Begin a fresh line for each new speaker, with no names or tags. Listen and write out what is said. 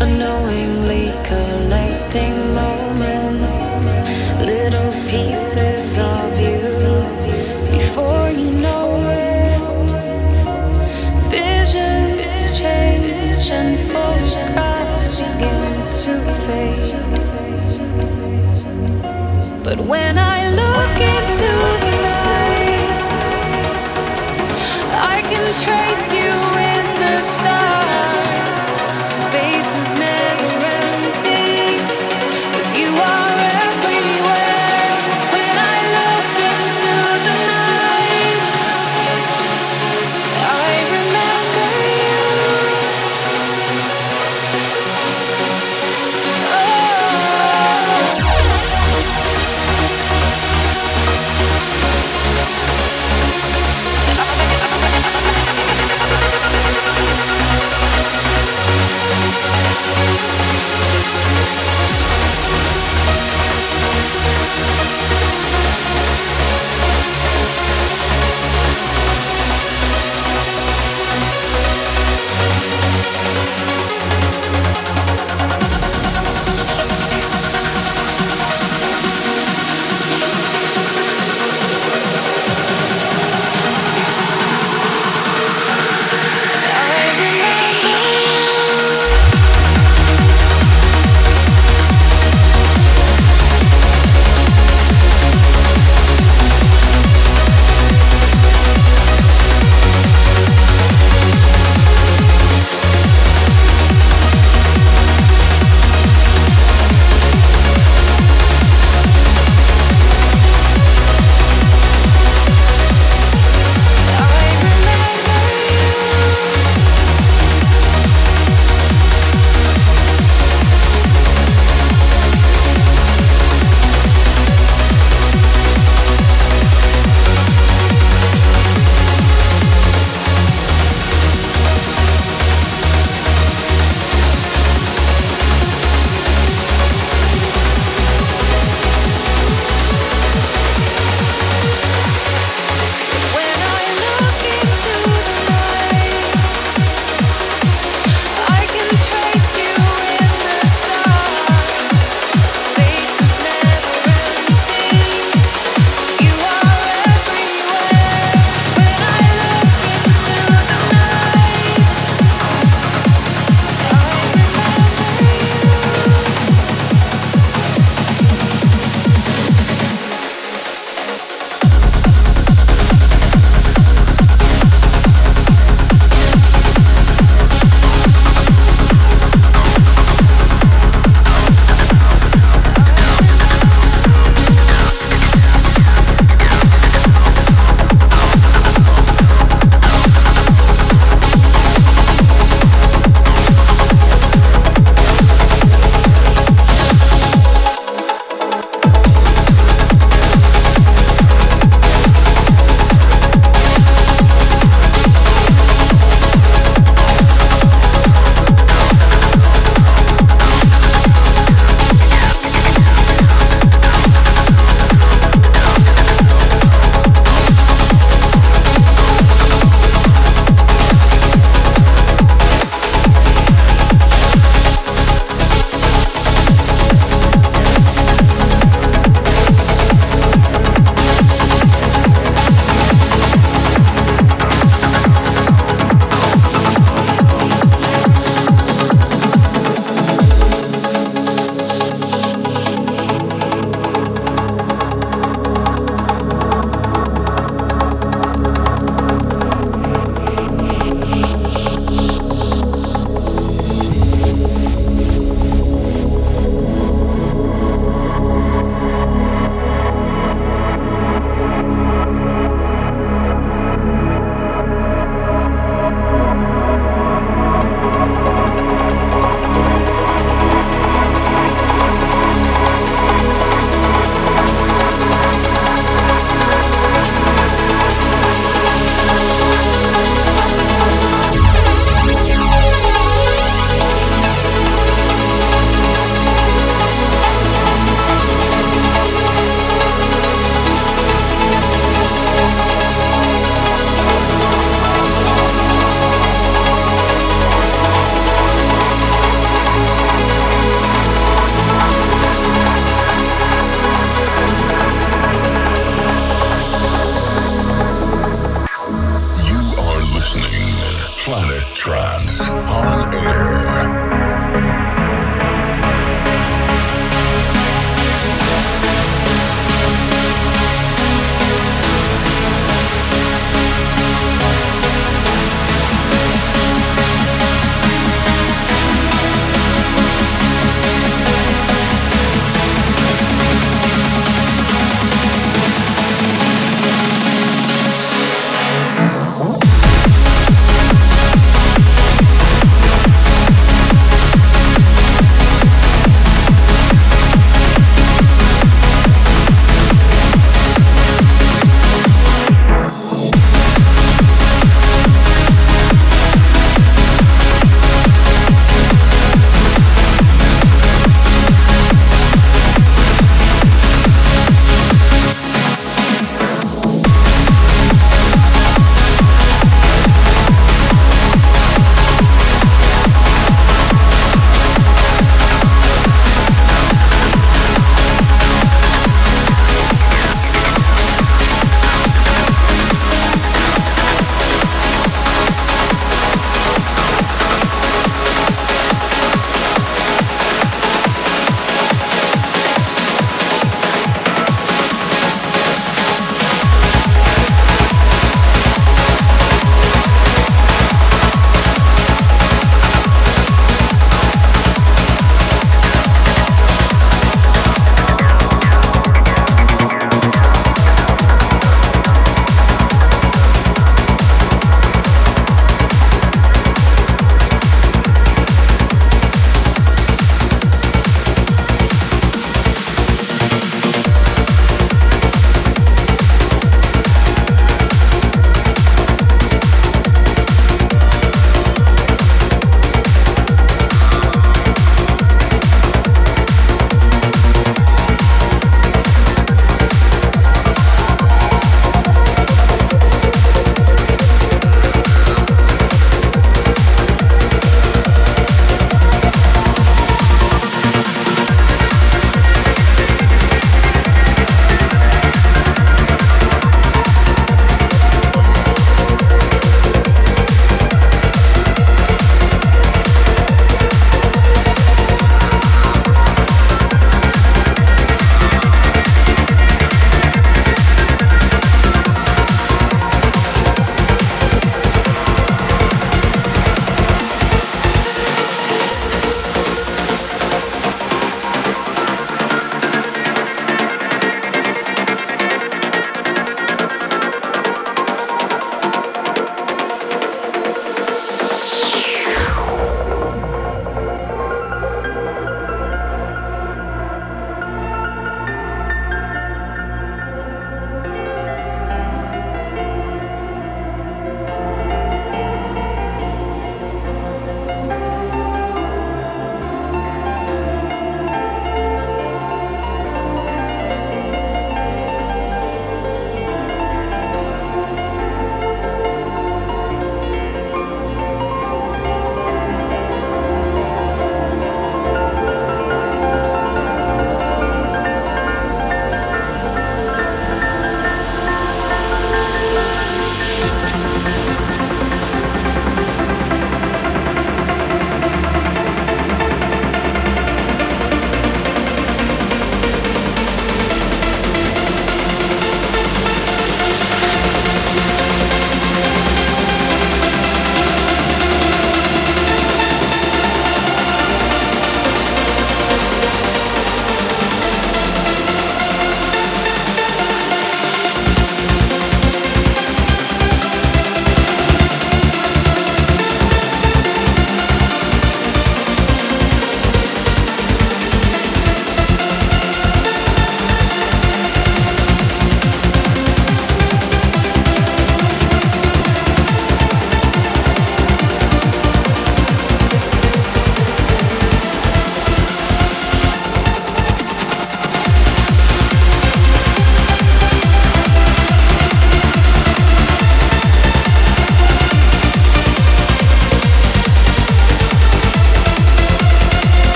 unknowingly collecting moments, little pieces of you before you know it. Visions change and photographs begin to fade. But when I